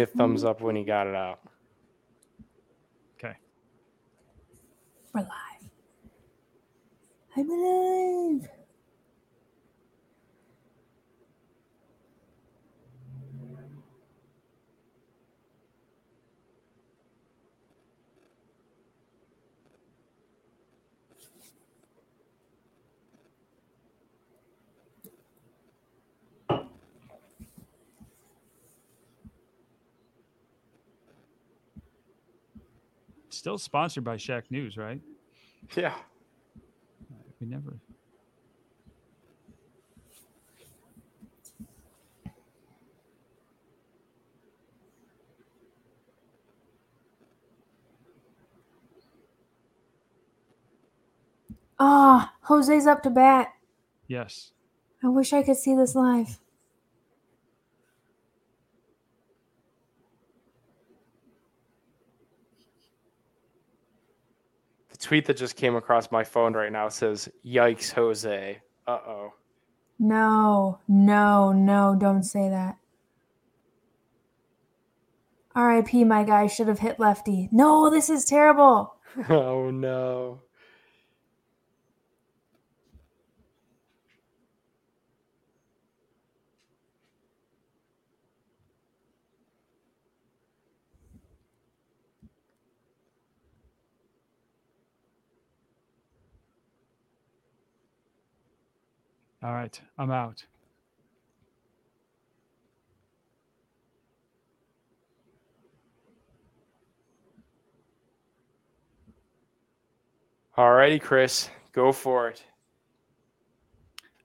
a thumbs mm-hmm. up when he got it out. Okay. We're live. I'm alive. Still sponsored by Shack News, right? Yeah. We never. Ah, Jose's up to bat. Yes. I wish I could see this live. Tweet that just came across my phone right now says, Yikes, Jose. Uh oh. No, no, no, don't say that. RIP, my guy should have hit lefty. No, this is terrible. Oh no. All right. I'm out. Alrighty, Chris, go for it.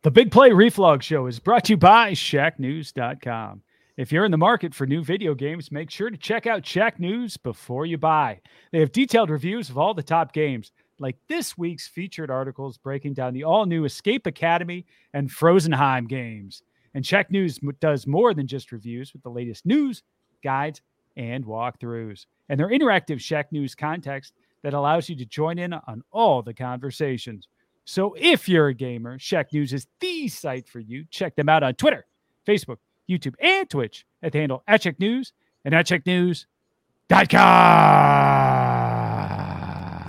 The Big Play Reflog Show is brought to you by ShackNews.com. If you're in the market for new video games, make sure to check out Shack News before you buy. They have detailed reviews of all the top games, like this week's featured articles breaking down the all new Escape Academy and Frozenheim games. And Shack News does more than just reviews with the latest news, guides, and walkthroughs. And their interactive Shack News context that allows you to join in on all the conversations. So if you're a gamer, Shack News is the site for you. Check them out on Twitter, Facebook, YouTube, and Twitch at the handle at Shack News and at shacknews.com.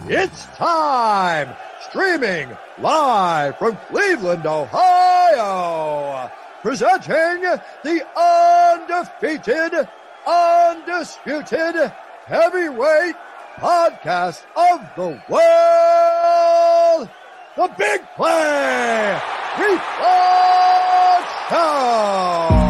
It's time! Streaming live from Cleveland, Ohio! Presenting the undefeated, undisputed heavyweight podcast of the world! The Big Play! Reflux Show!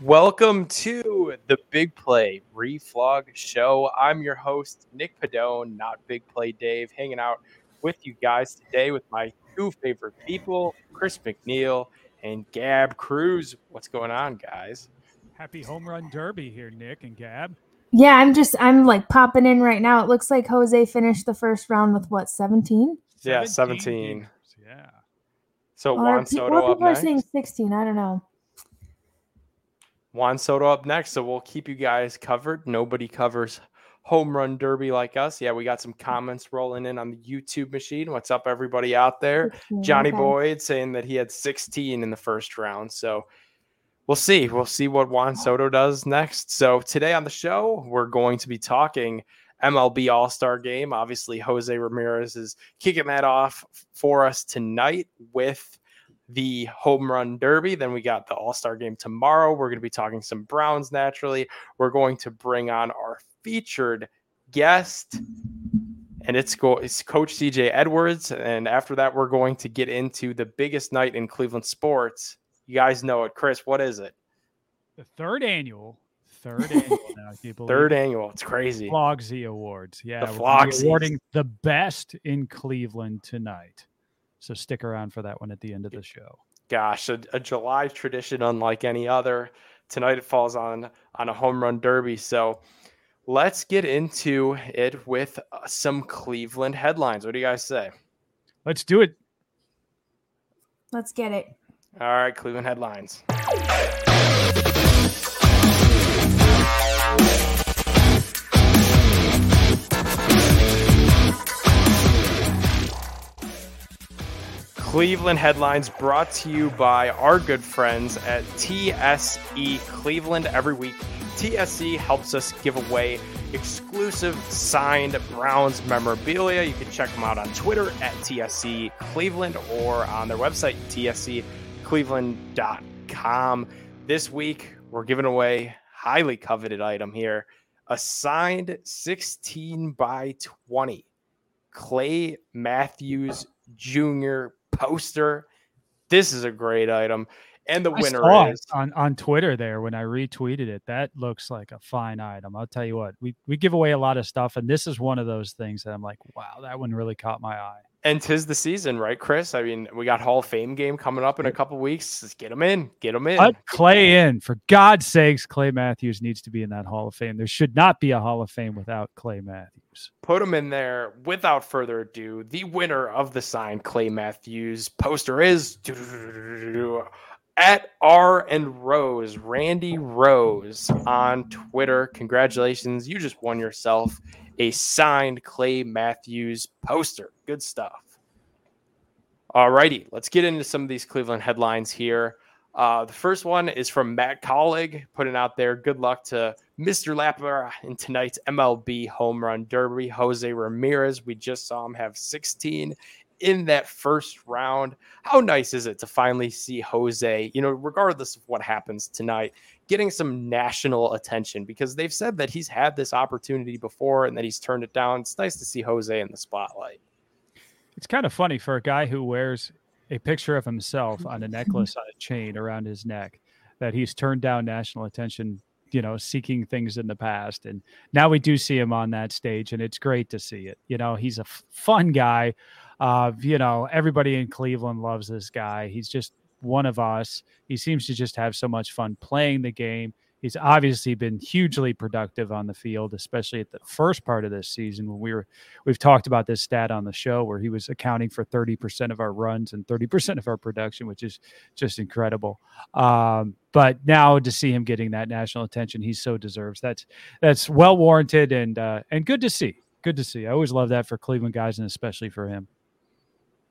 Welcome to the Big Play Reflog Show. I'm your host, Nick Padone, not Big Play Dave, hanging out with you guys today with my two favorite people, Chris McNeil and Gab Cruz. What's going on, guys? Happy home run derby here, Nick and Gab. Yeah, I'm just I'm like popping in right now. It looks like Jose finished the first round with what, 17? Yeah, 17. gamers. Yeah. So Or Juan pe- Soto more up people are next. saying 16. I don't know. Juan Soto up next. So we'll keep you guys covered. Nobody covers home run derby like us. Yeah, we got some comments rolling in on the YouTube machine. What's up, everybody out there? Johnny. Boyd saying that he had 16 in the first round. So we'll see. We'll see what Juan Soto does next. So today on the show, we're going to be talking MLB All Star Game. Obviously, Jose Ramirez is kicking that off for us tonight with the home run derby. Then we got the All Star game tomorrow. We're going to be talking some Browns naturally. We're going to bring on our featured guest, and it's, go- it's Coach CJ Edwards. And after that, we're going to get into the biggest night in Cleveland sports You guys know it. Chris, what is it? The third annual, third annual now, can you believe Third annual. It's crazy. Flogsy Awards. Yeah, The we're gonna be Flogsies. awarding the best in Cleveland tonight. So stick around for that one at the end of the show. Gosh, a, a July tradition unlike any other. Tonight it falls on on a home run derby. So let's get into it with uh, some Cleveland headlines. What do you guys say? Let's do it. Let's get it. All right, Cleveland headlines. Cleveland headlines brought to you by our good friends at TSE Cleveland. Every week, TSE helps us give away exclusive signed Browns memorabilia. You can check them out on Twitter at TSE Cleveland or on their website, tsecleveland.com. This week, we're giving away highly coveted item here a signed 16 by 20 Clay Matthews Jr. poster. This is a great item. And the I winner is on, on Twitter there when I retweeted it. That looks like a fine item. I'll tell you what, we, we give away a lot of stuff, and this is one of those things that I'm like, wow, that one really caught my eye. And tis the season, right, Chris? I mean, we got Hall of Fame game coming up in a couple weeks. Just get them in, get them in. Put Clay in. For God's sakes, Clay Matthews needs to be in that Hall of Fame. There should not be a Hall of Fame without Clay Matthews. Put him in there. Without further ado, the winner of the signed Clay Matthews poster is at R and Rose, Randy Rose on Twitter. Congratulations, you just won yourself a signed Clay Matthews poster. Good stuff. All righty, let's get into some of these Cleveland headlines here. Uh, the first one is from Matt Collig, putting out there. Good luck to Mr. Lapper in tonight's MLB home run derby. Jose Ramirez, we just saw him have 16 in that first round. How nice is it to finally see Jose, you know, regardless of what happens tonight, getting some national attention because they've said that he's had this opportunity before and that he's turned it down. It's nice to see Jose in the spotlight. It's kind of funny for a guy who wears a picture of himself on a necklace on a chain around his neck that he's turned down national attention, you know, seeking things in the past. And now we do see him on that stage, and it's great to see it. You know, he's a f- fun guy. Uh, you know, everybody in Cleveland loves this guy. He's just one of us. He seems to just have so much fun playing the game. He's obviously been hugely productive on the field, especially at the first part of this season when we were we've talked about this stat on the show where he was accounting for 30% of our runs and 30% of our production, which is just incredible. Um, but now to see him getting that national attention, he so deserves. That's that's well warranted and uh, and good to see. Good to see. I always love that for Cleveland guys and especially for him.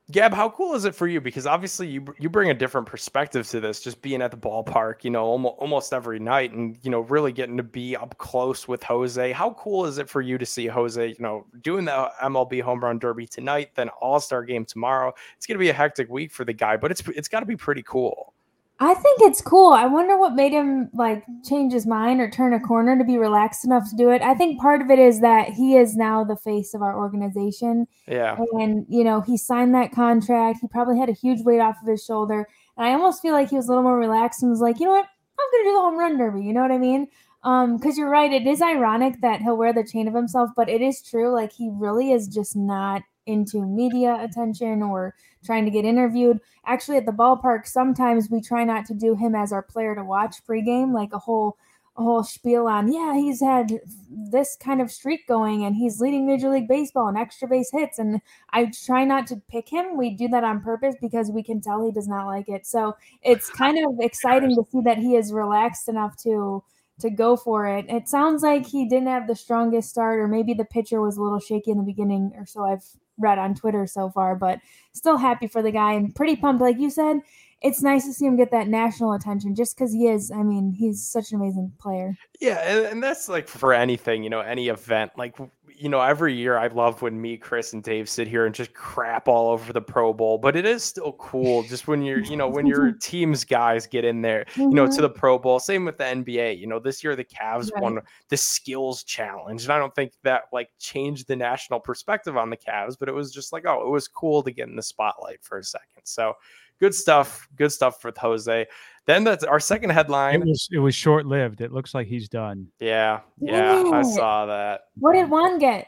Gab, how cool is it for you? Because obviously you you bring a different perspective to this, just being at the ballpark, you know, almost almost every night, and you know, really getting to be up close with Jose. How cool is it for you to see Jose, you know, doing the uh, MLB home run derby tonight, then All Star game tomorrow? It's gonna be a hectic week for the guy, but it's it's got to be pretty cool. I think it's cool. I wonder what made him like change his mind or turn a corner to be relaxed enough to do it. I think part of it is that he is now the face of our organization. Yeah, And, you know, he signed that contract. He probably had a huge weight off of his shoulder. And I almost feel like he was a little more relaxed and was like, you know what? I'm going to do the home run derby. You know what I mean? Um, because you're right. It is ironic that he'll wear the chain of himself, but it is true. Like he really is just not into media attention or trying to get interviewed. Actually, at the ballpark, sometimes we try not to do him as our player to watch pregame, like a whole a whole spiel on, yeah, he's had this kind of streak going and he's leading Major League Baseball and extra base hits. And I try not to pick him. We do that on purpose because we can tell he does not like it. So it's kind of exciting to see that he is relaxed enough to to go for it. It sounds like he didn't have the strongest start, or maybe the pitcher was a little shaky in the beginning, or so I've read on Twitter so far, but still happy for the guy and pretty pumped. Like you said, it's nice to see him get that national attention just because he is. I mean, he's such an amazing player. Yeah, and, and that's like for anything, you know, any event. Like, you know, every year I love when me, Chris, and Dave sit here and just crap all over the Pro Bowl, but it is still cool just when you're, you know, when your team's guys get in there, you know, to mm-hmm. the Pro Bowl. Same with the NBA. You know, this year the Cavs Right. won the skills challenge. And I don't think that like changed the national perspective on the Cavs, but it was just like, oh, it was cool to get in the spotlight for a second. So good stuff. Good stuff with Jose. Then that's our second It headline. was it was short lived. It looks like he's done. Yeah, yeah, I Dang it. saw that. What did Juan get?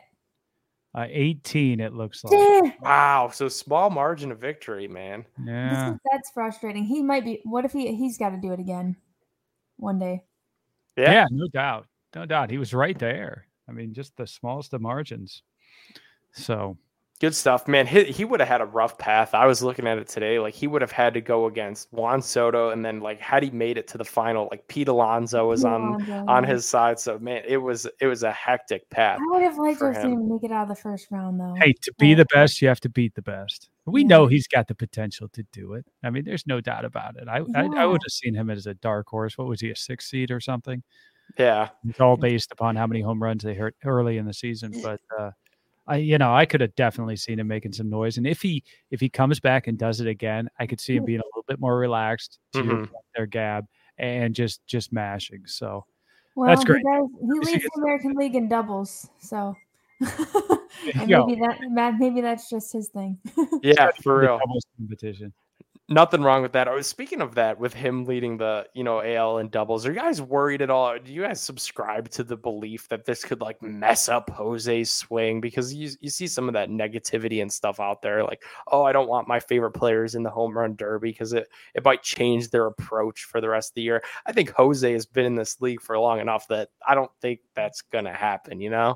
Uh, 18, it looks like. Damn. Wow, so small margin of victory, man. Yeah. is, that's frustrating. He might be. What if he he's got to do it again one day? Yeah. yeah, no doubt. No doubt. He was right there. I mean, just the smallest of margins. So Good stuff, man. He, he would have had a rough path. I was looking at it today. Like he would have had to go against Juan Soto, and then like had he made it to the final, like Pete Alonso was on Alonso, on his side. So man, it was it was a hectic path. I would have liked to have seen him. him make it out of the first round though. Hey, to be the best, you have to beat the best. We Yeah. know he's got the potential to do it. I mean, there's no doubt about it. I I, I would have seen him as a dark horse. What was he, a six seed or something? Yeah, It's all based upon how many home runs they hurt early in the season. But uh, I, you know, I could have definitely seen him making some noise. And if he if he comes back and does it again, I could see him being a little bit more relaxed to your Mhm. point there, Gab, and just just mashing. So well, that's great. He, does, he leads the American League in doubles, so and maybe that that- maybe that's just his thing. yeah, for real. competition. Nothing wrong with that. I was speaking of that with him leading the you know AL and doubles. Are you guys worried at all? Do you guys subscribe to the belief that this could like mess up Jose's swing? Because you you see some of that negativity and stuff out there, like oh I don't want my favorite players in the home run derby because it it might change their approach for the rest of the year. I think Jose has been in this league for long enough that I don't think that's gonna happen. You know?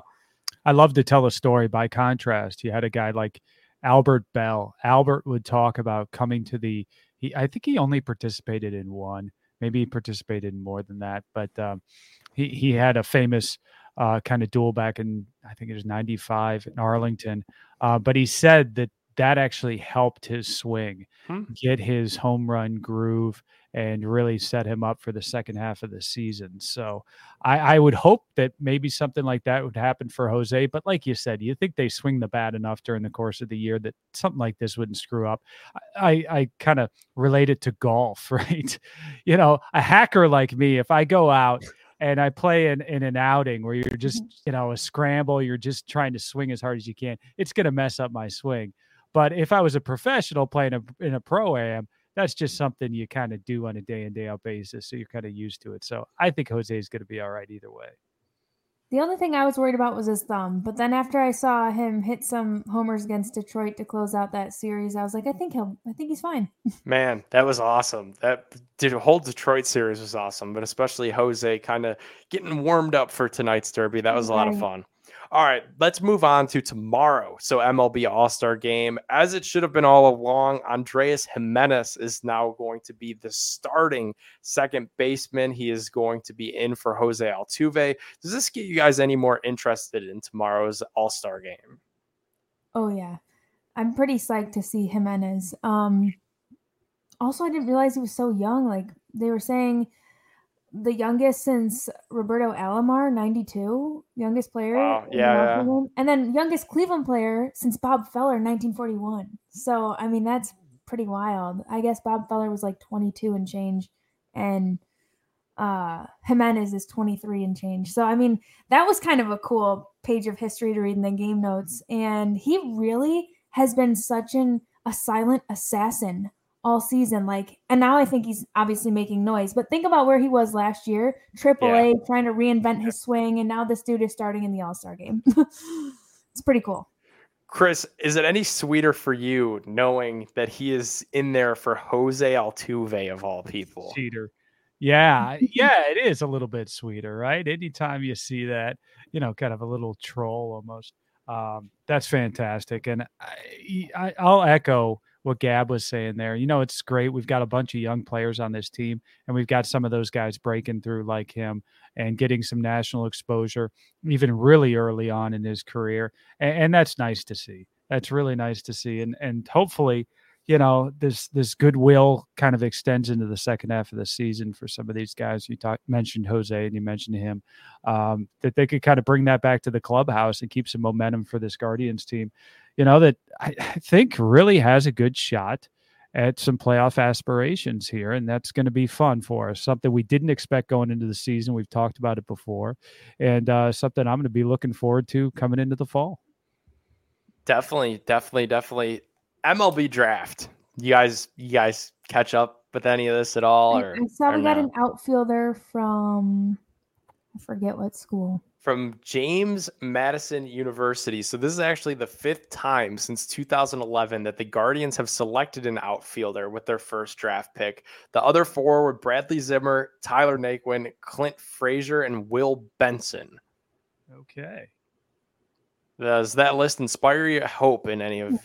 I love to tell a story. By contrast, you had a guy like Albert Belle. Albert would talk about coming to the. He, I think he only participated in one. Maybe he participated in more than that, but um, he he had a famous uh, kind of duel back in I think it was '95 in Arlington. Uh, but he said that that actually helped his swing, Hmm. get his home run groove, and really set him up for the second half of the season. So I, I would hope that maybe something like that would happen for Jose. But like you said, you think they swing the bat enough during the course of the year that something like this wouldn't screw up. I, I, kind of relate it to golf, right? You know, a hacker like me, if I go out and I play in, in an outing where you're just, mm-hmm. you know, a scramble, you're just trying to swing as hard as you can, it's going to mess up my swing. But if I was a professional playing a, in a pro am, that's just something you kind of do on a day in day out basis. So you're kind of used to it. So I think Jose is going to be all right either way. The only thing I was worried about was his thumb, but then after I saw him hit some homers against Detroit to close out that series, I was like, I think he'll, I think he's fine. Man, that was awesome. That did whole Detroit series was awesome, but especially Jose kind of getting warmed up for tonight's derby. That was a lot of fun. All right, let's move on to tomorrow. So MLB All Star Game, as it should have been all along. Andrés Giménez is now going to be the starting second baseman. He is going to be in for Jose Altuve. Does this get you guys any more interested in tomorrow's All Star Game? Oh yeah, I'm pretty psyched to see Jimenez. Um, also, I didn't realize he was so young. Like they were saying, the youngest since Roberto Alomar, 92, youngest player. Wow, yeah, yeah. And then youngest Cleveland player since Bob Feller, 1941. So I mean, that's pretty wild. I guess Bob Feller was like 22 and change, and uh Giménez is 23 and change. So I mean, that was kind of a cool page of history to read in the game notes. And he really has been such an a silent assassin all season. Like, and now I think he's obviously making noise. But think about where he was last year, Triple A, trying to reinvent his swing, and now this dude is starting in the All Star game. it's pretty cool. Chris, is it any sweeter for you knowing that he is in there for Jose Altuve of all people? Cheater. Yeah, yeah, it is a little bit sweeter, right? Anytime you see that, you know, kind of a little troll almost. Um, that's fantastic, and I, I, I'll echo what Gab was saying there. You know, it's great. We've got a bunch of young players on this team, and we've got some of those guys breaking through like him and getting some national exposure, even really early on in his career, and, and that's nice to see. That's really nice to see, and and hopefully you know this this goodwill kind of extends into the second half of the season for some of these guys. You talked mentioned jose and you mentioned him um, that they could kind of bring that back to the clubhouse and keep some momentum for this guardians team. You know that i, I think really has a good shot at some playoff aspirations here and that's going to be fun for us. Something we didn't expect going into the season. We've talked about it before. And uh, something i'm going to be looking forward to coming into the fall. Definitely, definitely, definitely. MLB draft. You guys, you guys catch up with any of this at all, I, or, I saw or we got no? an outfielder from I forget what school. from James Madison University. So this is actually the fifth time since 2011 that the Guardians have selected an outfielder with their first draft pick. The other four were Bradley Zimmer, Tyler Naquin, Clint Frazier, and Will Benson. Okay. Does that list inspire you hope in any of you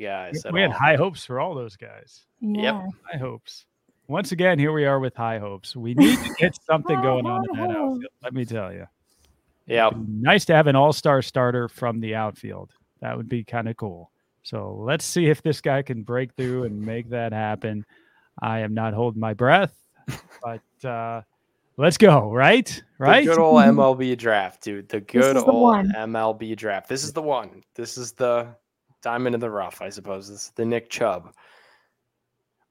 guys? at We had all? high hopes for all those guys. Yeah. High hopes. Once again, here we are with high hopes. We need to get something going on in that outfield. Let me tell you. Yeah, Nice to have an all-star starter from the outfield. That would be kind of cool. So let's see if this guy can break through and make that happen. I am not holding my breath, but uh, let's go. Right, right. The good old MLB draft, dude. The good the old one. MLB draft. This is the one. This is the diamond in the rough, I suppose. This is the Nick Chubb.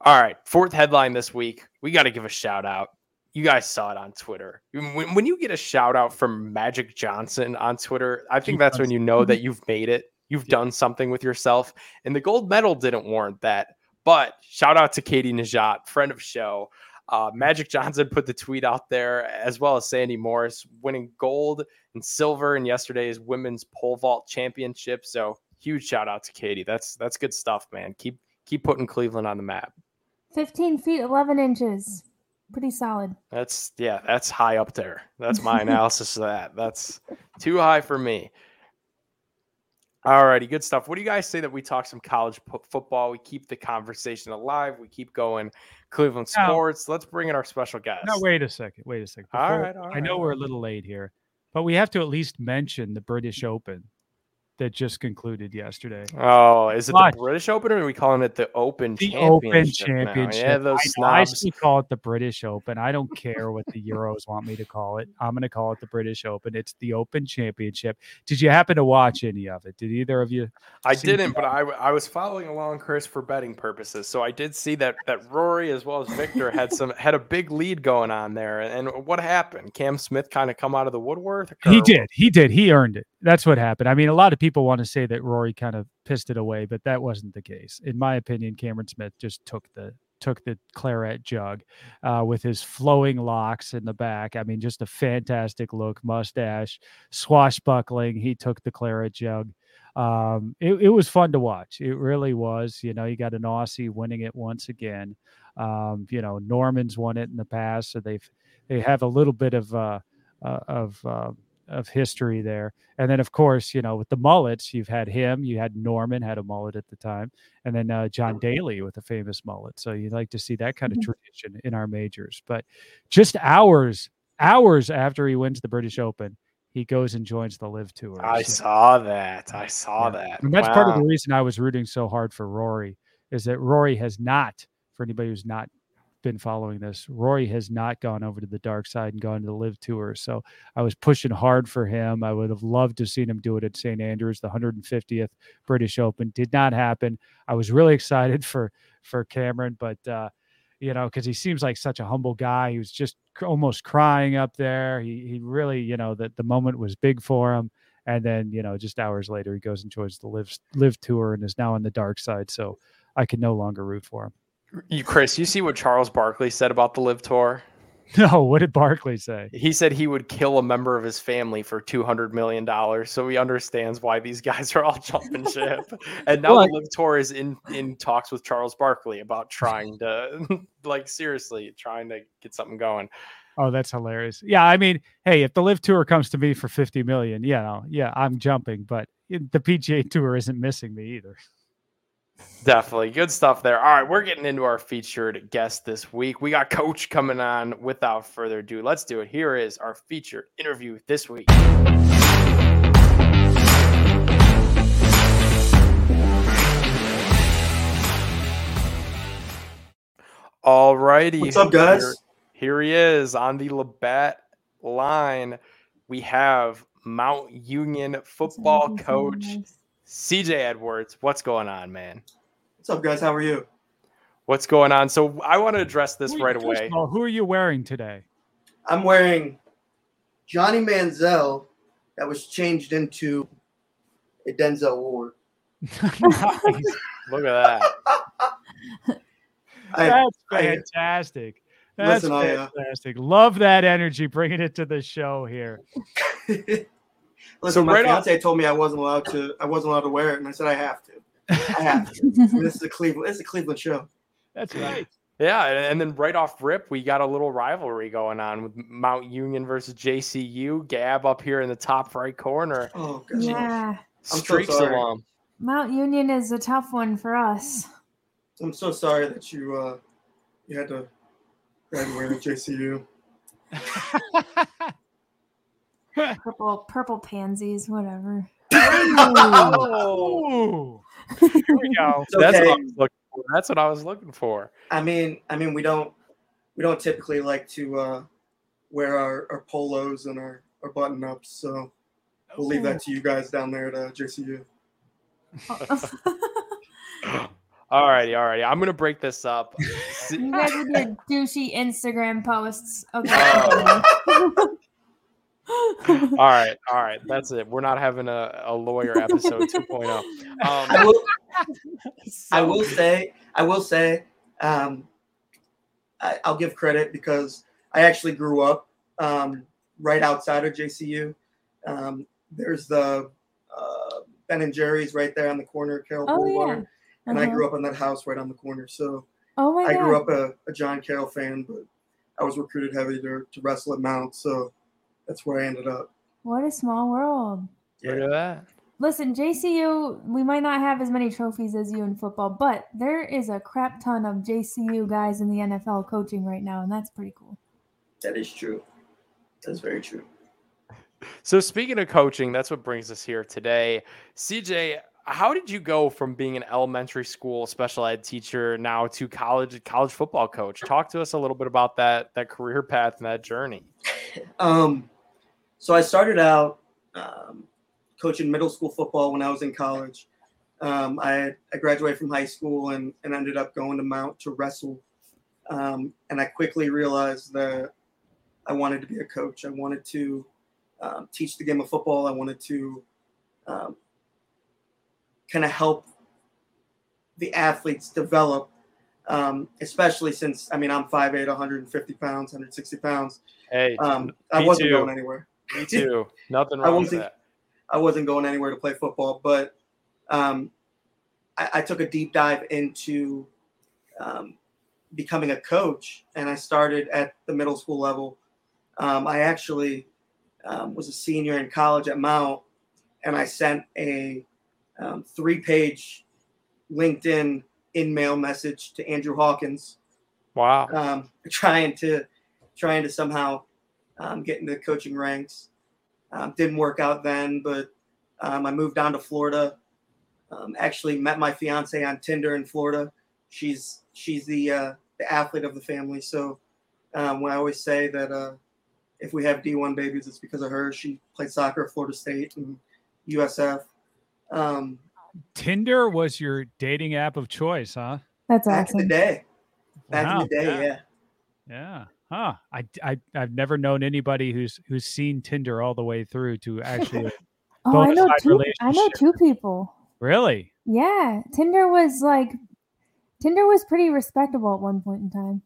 All right, fourth headline this week. We got to give a shout out. You guys saw it on Twitter. When, when you get a shout out from Magic Johnson on Twitter, I think that's when you know that you've made it. You've done something with yourself. And the gold medal didn't warrant that. But shout out to Katie Nageotte, friend of show. Uh, Magic Johnson put the tweet out there, as well as Sandi Morris, winning gold and silver in yesterday's women's pole vault championship. So huge shout out to Katie. That's that's good stuff, man. Keep keep putting Cleveland on the map. 15 feet 11 inches. Pretty solid. That's yeah, that's high up there. That's my analysis of that. That's too high for me. Alrighty, good stuff. What do you guys say that we talk some college po- football? We keep the conversation alive. We keep going Cleveland Now- sports. Let's bring in our special guest. No, wait a second. Wait a second. Before- right, all I know we're a little late here, but we have to at least mention the British Open that just concluded yesterday. Oh, is it Watch. the British Open or are we calling it the Open The Open Championship? now? Yeah, those I, I snobs. still call it the British Open. I don't care what the Euros want me to call it. I'm going to call it the British Open. It's the Open Championship. Did you happen to watch any of it? Did either of you? I didn't, but I, I was following along, Chris, for betting purposes. So I did see that that Rory as well as Viktor had some had a big lead going on there. And what happened? Cam Smith kind of come out of the woodwork. He did. He did. He earned it. That's what happened. I mean, a lot of people want to say that Rory kind of pissed it away, but that wasn't the case. In my opinion, Cameron Smith just took the took the claret jug uh, with his flowing locks in the back. I mean, just a fantastic look, mustache, swashbuckling. He took the claret jug. Um, it, it was fun to watch. It really was. You know, you got an Aussie winning it once again. Um, you know, Norman's won it in the past, so they've they have a little bit of uh, uh, of uh, of history there. And then, of course, you know, with the mullets, you've had him, you had Norman had a mullet at the time, and then uh, John Daly with a famous mullet. So you'd like to see that kind of Mhm. tradition in our majors. But just hours, hours after he wins the British Open, he goes and joins the LIV Tour. I So- saw that. I saw Yeah. that. and that's part of the reason I was rooting so hard for Rory is that Rory has not, for anybody who's not been following this, Rory has not gone over to the dark side and gone to the LIV tour. So I was pushing hard for him. I would have loved to seen him do it at St. Andrews, the 150th British Open. Did not happen. I was really excited for for Cameron, but uh, you know, because he seems like such a humble guy. He was just almost crying up there. He he really, you know, that the moment was big for him. And then, you know, just hours later, he goes and joins the LIV LIV tour and is now on the dark side. So I can no longer root for him. You, Chris, you see what Charles Barkley said about the LIV Tour? No, what did Barkley say? He said he would kill a member of his family for two hundred million dollars. So he understands why these guys are all jumping ship. And now Well, the LIV Tour is in in talks with Charles Barkley about trying to, like, seriously, trying to get something going. Oh, that's hilarious. Yeah, I mean, hey, if the LIV tour comes to me for 50 million, yeah, yeah, I'm jumping, but eh, the PGA tour isn't missing me either. Definitely good stuff there. All right, we're getting into our featured guest this week. We got Coach coming on. Without further ado, let's do it. Here is our featured interview this week. All righty. What's up, guys? Here, here he is on the Labatt line. We have Mount Union football coach CJ Edwards. What's going on, man? What's up, guys? How are you? What's going on? So I want to address this right away. of all, who are you wearing today? I'm wearing Johnny Manziel that was changed into a Denzel Ward. Look at that. That's I- fantastic. That's Listen, I, uh, fantastic. Love that energy, bringing it to the show here. Listen, So my right off- fiance told me I wasn't allowed to. I wasn't allowed to wear it, and I said I have to. I have to. this is a Cleveland. This is a Cleveland show. That's right. Yeah, and and then right off rip, we got a little rivalry going on with Mount Union versus JCU. Gab up here in the top right corner, Oh gosh. yeah. so streaks sorry. along. Mount Union is a tough one for us. I'm so sorry that you uh you had to graduate at JCU. Purple purple pansies, whatever. Oh, here we go. It's That's what I was looking for. That's what I was looking for. I mean, I mean, we don't we don't typically like to uh wear our, our polos and our, our button ups, so we'll leave that to you guys down there at uh, JCU. All righty, all righty. I'm gonna break this up. You guys with your douchey Instagram posts. Okay. Oh. all right, all right. That's it. We're not having a, a lawyer episode 2.0. I Um, will I will say I will say um I, I'll give credit because I actually grew up um, right outside of JCU. Um, there's the uh, Ben and Jerry's right there on the corner of Carroll oh Boulevard. yeah. And I Uh-huh. grew up in that house right on the corner. So Oh my I god. grew up a, a John Carroll fan, but I was recruited heavy to, to wrestle at Mount. So that's where I ended up. What a small world. look at that. Listen, JCU, we might not have as many trophies as you in football, but there is a crap ton of JCU guys in the NFL coaching right now, and that's pretty cool. That is true. That's very true. So speaking of coaching, that's what brings us here today. CJ, how did you go from being an elementary school special ed teacher now to college college football coach? Talk to us a little bit about that that career path and that journey. Um, so I started out um, coaching middle school football when I was in college. Um, I, I graduated from high school and, and ended up going to Mount to wrestle. Um, and I quickly realized that I wanted to be a coach. I wanted to um, teach the game of football. I wanted to um, kind of help the athletes develop, um, especially since, I mean, I'm 5'8, 150 pounds, 160 pounds. Hey, Um, I wasn't too. going anywhere. Me too. Nothing I wrong with wasn't- that. I wasn't going anywhere to play football, but um, I, I took a deep dive into um, becoming a coach, and I started at the middle school level. Um, I actually um, was a senior in college at Mount, and I sent a um, three-page LinkedIn in-mail message to Andrew Hawkins, Wow. um, trying to trying to somehow um, get into the coaching ranks. Um, didn't work out then, but um, I moved down to Florida. Um, actually, met my fiance on Tinder in Florida. She's she's the uh, the athlete of the family. So um, when I always say that uh, if we have D1 babies, it's because of her. She played soccer at Florida State and USF. Um, Tinder was your dating app of choice, huh? That's back in the day, back Wow, in the day, yeah. yeah. Yeah. Huh. I, I I've never known anybody who's who's seen Tinder all the way through to actually Oh, I know two. I know two people. really. Yeah, Tinder was like, Tinder was pretty respectable at one point in time.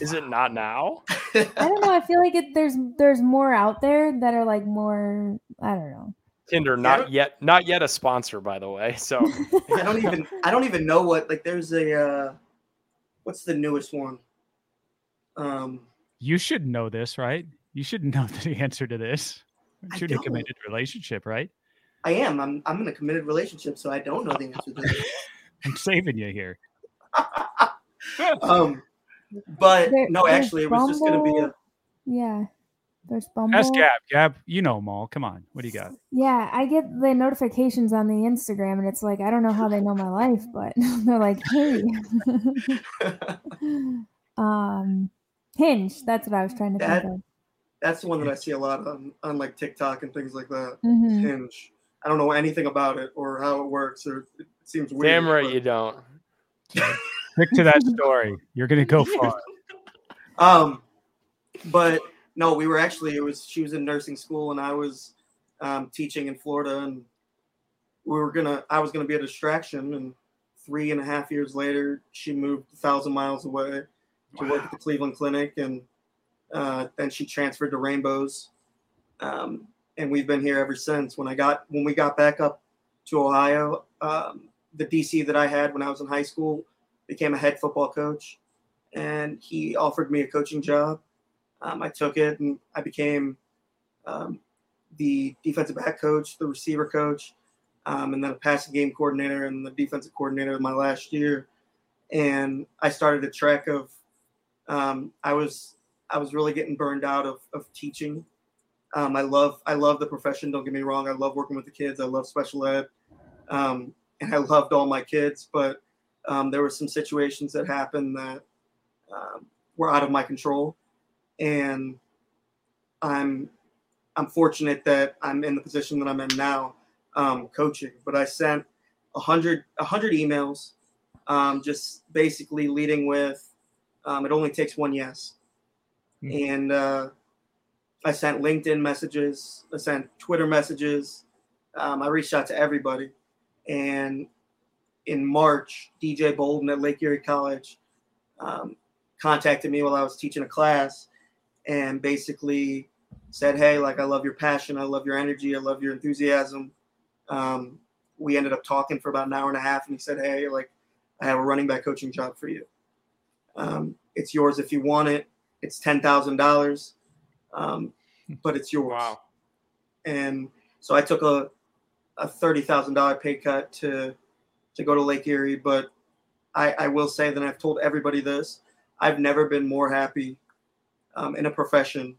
Is it not now? I don't know. I feel like it, there's there's more out there that are like more. I don't know. Tinder, not yet, not yet a sponsor, by the way. So I don't even I don't even know what like there's a uh what's the newest one? Um You should know this, right? You should know the answer to this. I Should a don't. committed relationship, right? I am. I'm I'm in a committed relationship, so I don't know the answer to that. I'm saving you here. um but There- no, actually it was just gonna be a Yeah, there's Bumble. Ask Gab. Gab, you know them all. Come on. What do you got? Yeah, I get the notifications on the Instagram, and it's like I don't know how they know my life, but they're like, "Hey, um, Hinge." That's what I was trying to That- think of. that's the one that I see a lot on, on like TikTok and things like that. Mhm. Hinge. I don't know anything about it or how it works or it seems weird. damn right but- you don't. Stick to that story. You're gonna go far. Um, but no, we were actually it was she was in nursing school and I was um, teaching in Florida and we were gonna I was gonna be a distraction and three and a half years later, she moved a thousand miles away to work at the Cleveland Clinic, and uh, then she transferred to Rainbows, um, and we've been here ever since. When I got when we got back up to Ohio, um, the DC that I had when I was in high school became a head football coach, and he offered me a coaching job. Um, I took it, and I became um, the defensive back coach, the receiver coach, um, and then a passing game coordinator and the defensive coordinator my last year. And I started a track of um, I was I was really getting burned out of, of teaching. Um, I love I love the profession. Don't get me wrong. I love working with the kids. I love special ed, um, and I loved all my kids. But um, there were some situations that happened that um, were out of my control, and I'm I'm fortunate that I'm in the position that I'm in now, um, coaching. But I sent a hundred a hundred emails, just basically leading with, um, it only takes one yes, Hmm. and uh, I sent LinkedIn messages, I sent Twitter messages, um, I reached out to everybody, and in March, DJ Bolden at Lake Erie College um, contacted me while I was teaching a class, and basically said, "Hey, like I love your passion, I love your energy, I love your enthusiasm." Um, we ended up talking for about an hour and a half, and he said, "Hey, like I have a running back coaching job for you. Um, it's yours if you want it. It's ten thousand dollars, um, but it's yours." Wow. And so I took a a thirty thousand dollar pay cut to to go to Lake Erie, but I, I will say that I've told everybody this. I've never been more happy um, in a profession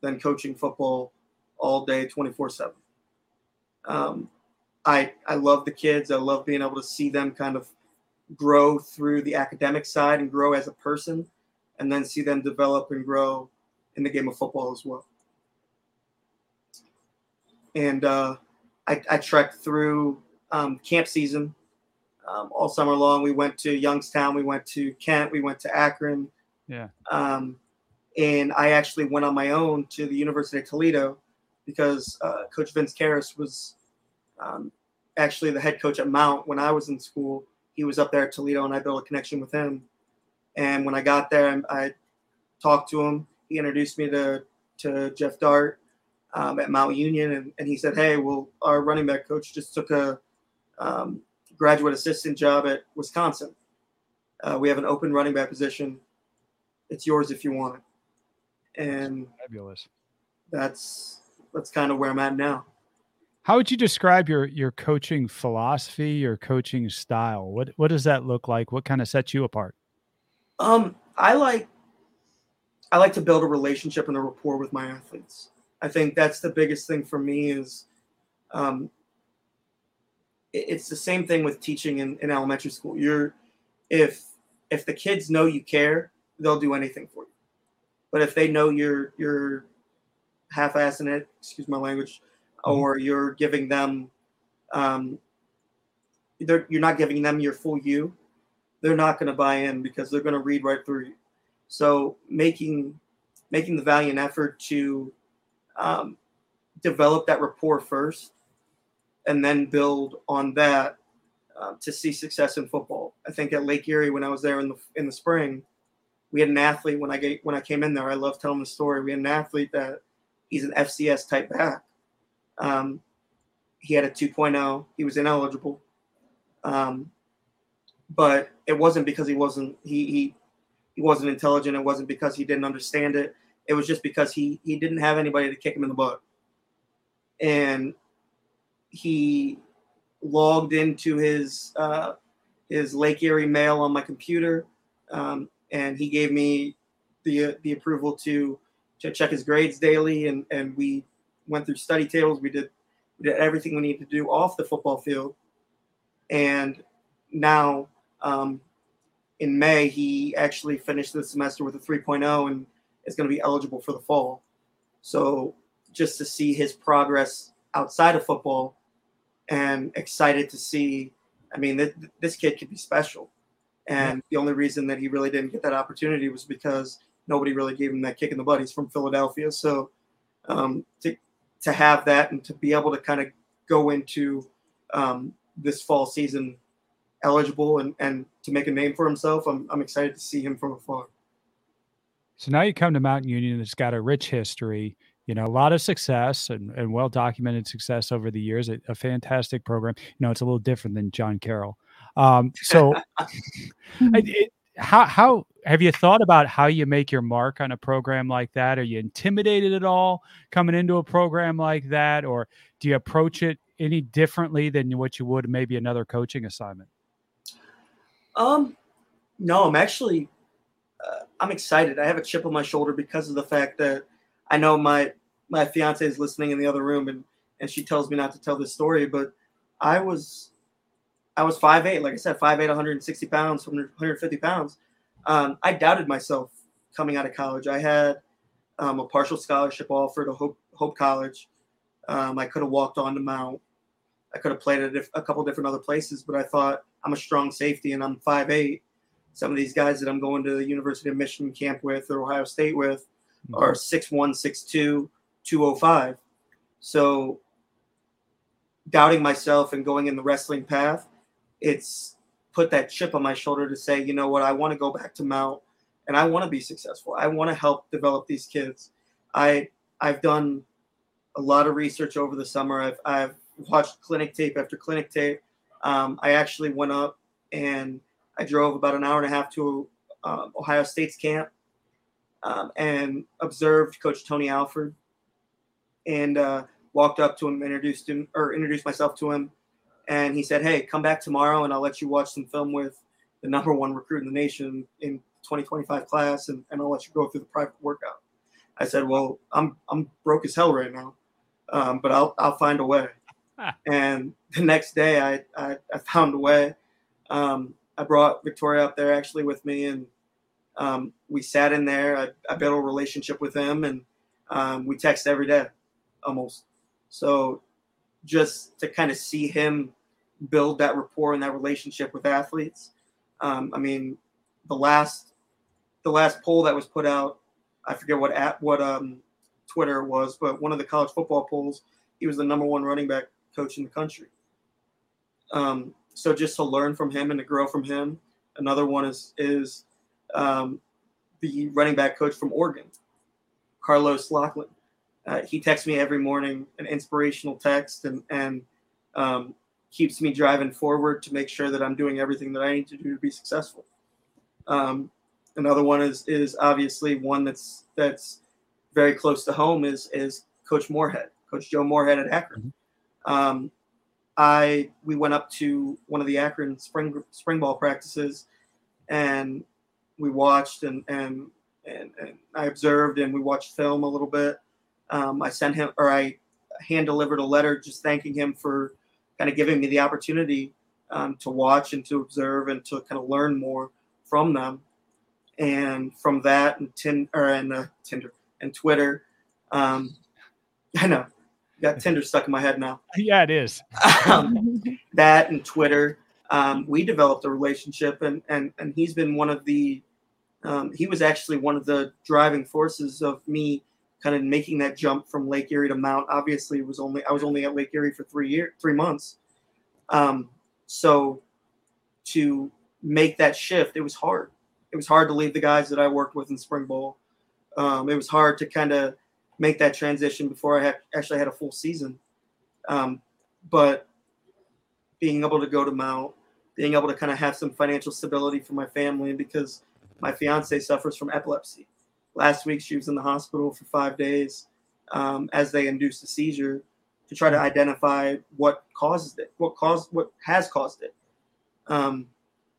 than coaching football all day, 24 7. Um, I, I love the kids. I love being able to see them kind of grow through the academic side and grow as a person, and then see them develop and grow in the game of football as well. And uh, I, I trekked through um, camp season um, all summer long. We went to Youngstown, we went to Kent, we went to Akron. Yeah. Um, and I actually went on my own to the University of Toledo because uh, Coach Vince Kehres was um, actually the head coach at Mount when I was in school. He was up there at Toledo, and I built a connection with him. And when I got there, I, I talked to him. He introduced me to to Geoff Dartt um, at Mount Union, and, and he said, "Hey, well, our running back coach just took a um, graduate assistant job at Wisconsin. Uh, we have an open running back position. It's yours if you want it." And Fabulous. that's that's kind of where I'm at now. How would you describe your your coaching philosophy, your coaching style? What what does that look like? What kind of sets you apart? Um, I like I like to build a relationship and a rapport with my athletes. I think that's the biggest thing for me is um, it- it's the same thing with teaching in, in elementary school. You're if if the kids know you care, they'll do anything for you. But if they know you're you're half-assing it, excuse my language, or you're giving them um, you're not giving them your full you, they're not going to buy in because they're going to read right through you. So making making the valiant effort to um, develop that rapport first, and then build on that uh, to see success in football. I think at Lake Erie when I was there in the in the spring, we had an athlete when I get, when I came in there. I love telling the story. We had an athlete that he's an FCS type back. Um, he had a 2.0. He was ineligible. Um, but it wasn't because he wasn't he he he wasn't intelligent. It wasn't because he didn't understand it. It was just because he he didn't have anybody to kick him in the butt. And he logged into his uh, his Lake Erie mail on my computer, um, and he gave me the the approval to to check his grades daily, and and we went through study tables. We did we did everything we needed to do off the football field, and now um, in May he actually finished the semester with a 3.0 and is going to be eligible for the fall. So just to see his progress outside of football and excited to see. I mean, th- this kid could be special. And the only reason that he really didn't get that opportunity was because nobody really gave him that kick in the butt. He's from Philadelphia. So um, to, to have that and to be able to kind of go into um, this fall season eligible and, and to make a name for himself. I'm, I'm excited to see him from afar. So now you come to Mountain Union that's got a rich history, you know, a lot of success and, and well documented success over the years, a, a fantastic program. You know, it's a little different than John Carroll. Um, so I- it, how how have you thought about how you make your mark on a program like that? Are you intimidated at all coming into a program like that, or do you approach it any differently than what you would maybe another coaching assignment? Um, no, I'm actually, uh, I'm excited. I have a chip on my shoulder because of the fact that I know my my fiance is listening in the other room, and and she tells me not to tell this story, but I was, I was 5'8", like I said, 5'8", 160 pounds, 150 pounds. Um, I doubted myself coming out of college. I had um, a partial scholarship offer to Hope, Hope College. Um, I could have walked on to Mount. I could have played at a, a couple different other places, but I thought I'm a strong safety and I'm 5'8". Some of these guys that I'm going to the University of Michigan camp with or Ohio State with are 6'1", 6'2", 205. So doubting myself and going in the wrestling path, it's put that chip on my shoulder to say, you know what, I want to go back to Mount and I want to be successful. I want to help develop these kids. I I've done a lot of research over the summer. I've I've watched clinic tape after clinic tape. Um, I actually went up and I drove about an hour and a half to um, Ohio State's camp um, and observed Coach Tony Alford and uh, walked up to him, introduced him or introduced myself to him, and he said, "Hey, come back tomorrow, and I'll let you watch some film with the number one recruit in the nation in 2025 class, and, and I'll let you go through the private workout." I said, "Well, I'm I'm broke as hell right now, um, but I'll I'll find a way." and the next day, I I, I found a way. Um, I brought Victoria up there actually with me, and um, we sat in there. I, I built a relationship with him, and um, we text every day, almost. So, just to kind of see him build that rapport and that relationship with athletes. Um, I mean, the last the last poll that was put out, I forget what at what um, Twitter was, but one of the college football polls, he was the number one running back coach in the country. Um, so just to learn from him and to grow from him. Another one is is um, the running back coach from Oregon, Carlos Locklyn. Uh, he texts me every morning an inspirational text and and um, keeps me driving forward to make sure that I'm doing everything that I need to do to be successful. Um, another one is is obviously one that's that's very close to home is is Coach Moorhead, Coach Joe Moorhead at Akron. Um, I we went up to one of the Akron spring spring ball practices, and we watched and and and, and I observed and we watched film a little bit. Um, I sent him or I hand delivered a letter just thanking him for kind of giving me the opportunity um, to watch and to observe and to kind of learn more from them. And from that and tin or and uh, Tinder and Twitter, um, I know got Tinder stuck in my head now. Yeah, it is. Um, that and Twitter, um, we developed a relationship, and and and he's been one of the, um, he was actually one of the driving forces of me kind of making that jump from Lake Erie to Mount. Obviously, it was only I was only at Lake Erie for three year three months, um, so to make that shift, it was hard. It was hard to leave the guys that I worked with in spring ball. Um, it was hard to kind of make that transition before I had actually had a full season. Um, but being able to go to Mount, being able to kind of have some financial stability for my family, because my fiance suffers from epilepsy. Last week she was in the hospital for five days um, as they induced a seizure to try to identify what causes it, what caused, what has caused it. Um,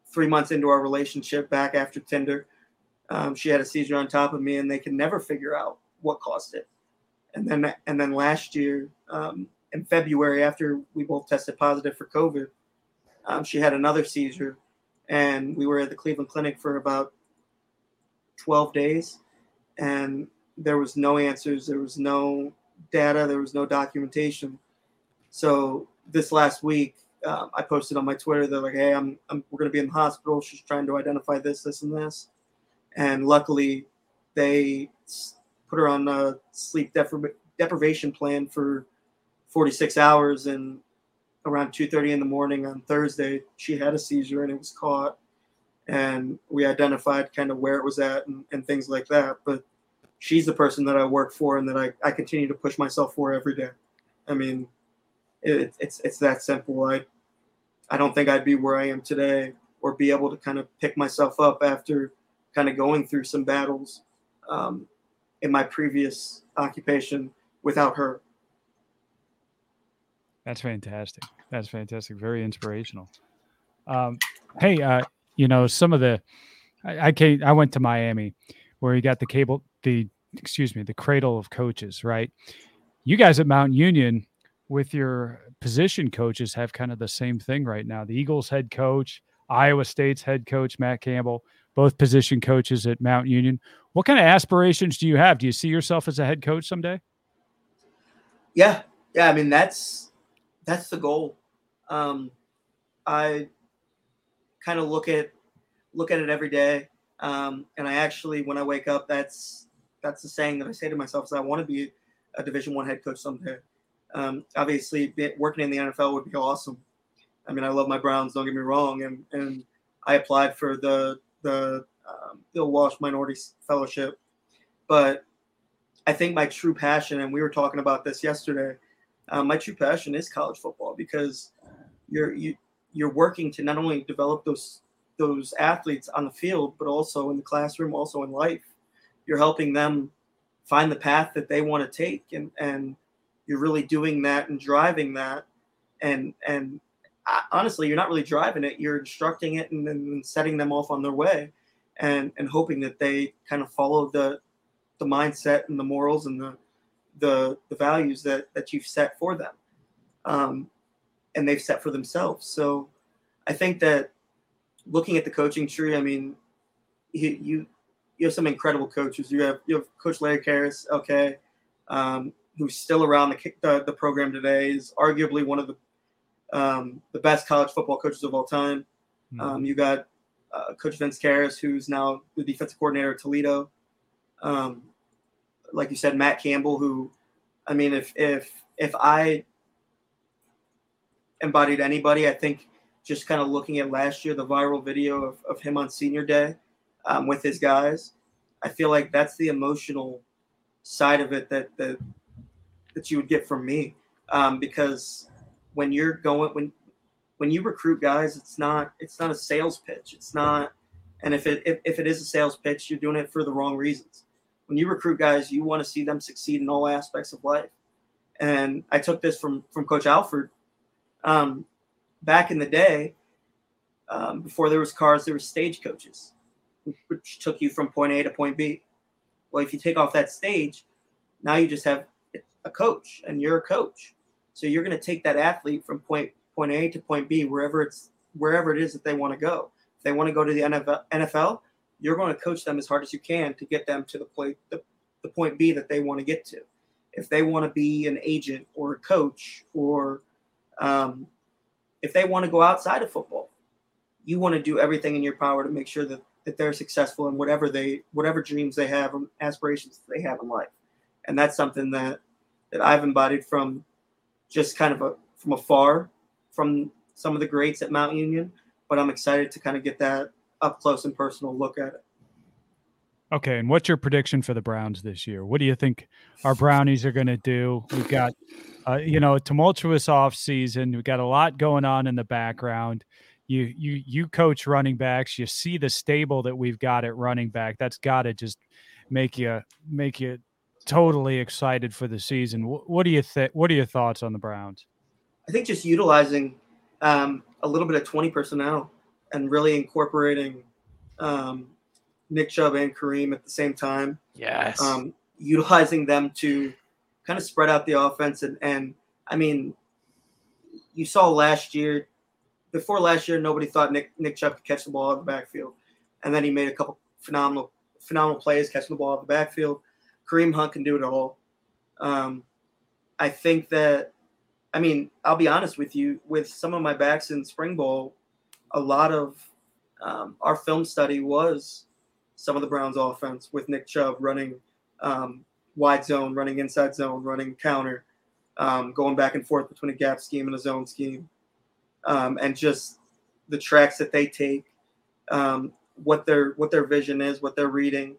three months into our relationship, back after Tinder, um, she had a seizure on top of me, and they could never figure out what caused it. And then, and then last year, um, in February, after we both tested positive for COVID, um, she had another seizure, and we were at the Cleveland Clinic for about 12 days, and there was no answers, there was no data, there was no documentation. So this last week, um, I posted on my Twitter that like, hey, I'm, I'm we're going to be in the hospital. She's trying to identify this, this, and this, and luckily, they put her on a sleep depri- deprivation plan for 46 hours and around 2:30 in the morning on Thursday, she had a seizure and it was caught, and we identified kind of where it was at and, and things like that. But she's the person that I work for and that I, I continue to push myself for every day. I mean, it, it's it's that simple. I I don't think I'd be where I am today or be able to kind of pick myself up after kind of going through some battles um, in my previous occupation without her. That's fantastic. That's fantastic. Very inspirational. Um, hey, uh, you know, some of the I, I came I went to Miami where you got the cable the excuse me, the cradle of coaches, right? You guys at Mount Union with your position coaches have kind of the same thing right now. The Eagles head coach, Iowa State's head coach, Matt Campbell, both position coaches at Mount Union. What kind of aspirations do you have? Do you see yourself as a head coach someday? Yeah, yeah. I mean, that's that's the goal. Um, I kind of look at look at it every day, um, and I actually, when I wake up, that's that's the saying that I say to myself: is I want to be a Division One head coach someday. Um, obviously, working in the NFL would be awesome. I mean, I love my Browns. Don't get me wrong, and and I applied for the the um, Bill Walsh Minority Fellowship, but I think my true passion, and we were talking about this yesterday, um, my true passion is college football because you're you you're working to not only develop those those athletes on the field, but also in the classroom, also in life. You're helping them find the path that they want to take, and and you're really doing that and driving that, and and honestly, you're not really driving it. You're instructing it and then setting them off on their way, and and hoping that they kind of follow the the mindset and the morals and the the the values that that you've set for them, um, and they've set for themselves. So, I think that looking at the coaching tree, I mean, you you, you have some incredible coaches. You have you have Coach Larry Kehres, okay, um, who's still around the, the the program today, is arguably one of the um, the best college football coaches of all time. Mm-hmm. Um, you got uh, Coach Vince Kehres, who's now the defensive coordinator at Toledo. Um, like you said, Matt Campbell, who, I mean, if if if I embodied anybody, I think just kind of looking at last year, the viral video of, of him on senior day um, with his guys, I feel like that's the emotional side of it that that that you would get from me um, because when you're going when when you recruit guys, it's not it's not a sales pitch. It's not, and if it if, if it is a sales pitch, you're doing it for the wrong reasons. When you recruit guys, you want to see them succeed in all aspects of life. And I took this from from Coach Alford. Um, back in the day, um, before there was cars, there were stagecoaches, which took you from point A to point B. Well, if you take off that stage, now you just have a coach, and you're a coach. So you're going to take that athlete from point point A to point B, wherever it's wherever it is that they want to go. If they want to go to the NFL, you're going to coach them as hard as you can to get them to the point the, the point B that they want to get to. If they want to be an agent or a coach, or um, if they want to go outside of football, you want to do everything in your power to make sure that that they're successful in whatever they whatever dreams they have and aspirations they have in life. And that's something that that I've embodied from just kind of a, from afar from some of the greats at Mount Union, but I'm excited to kind of get that up close and personal look at it. Okay, and what's your prediction for the Browns this year? What do you think our Brownies are going to do? We've got, uh, you know, a tumultuous off season. We've got a lot going on in the background. You, you, you coach running backs. You see the stable that we've got at running back. That's got to just make you make you totally excited for the season. What, do you think? What are your thoughts on the Browns? I think just utilizing um, a little bit of 20 personnel and really incorporating um, Nick Chubb and Kareem at the same time. Yes. Um, utilizing them to kind of spread out the offense. And, and I mean, you saw last year, before last year, nobody thought Nick, Nick Chubb could catch the ball out of the backfield. And then he made a couple phenomenal, phenomenal plays catching the ball out of the backfield. Kareem Hunt can do it all. Um, I think that, I mean, I'll be honest with you, with some of my backs in spring ball, a lot of um, our film study was some of the Browns offense with Nick Chubb running um, wide zone, running inside zone, running counter, um, going back and forth between a gap scheme and a zone scheme. um, and just the tracks that they take, um, what their what their vision is, what they're reading,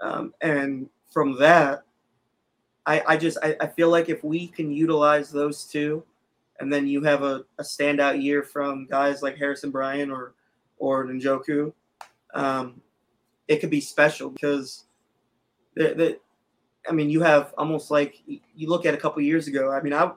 um, and from that, I, I just I, I feel like if we can utilize those two, and then you have a, a standout year from guys like Harrison Bryant or or Njoku, um, it could be special because the, the I mean you have almost like you look at a couple years ago. I mean I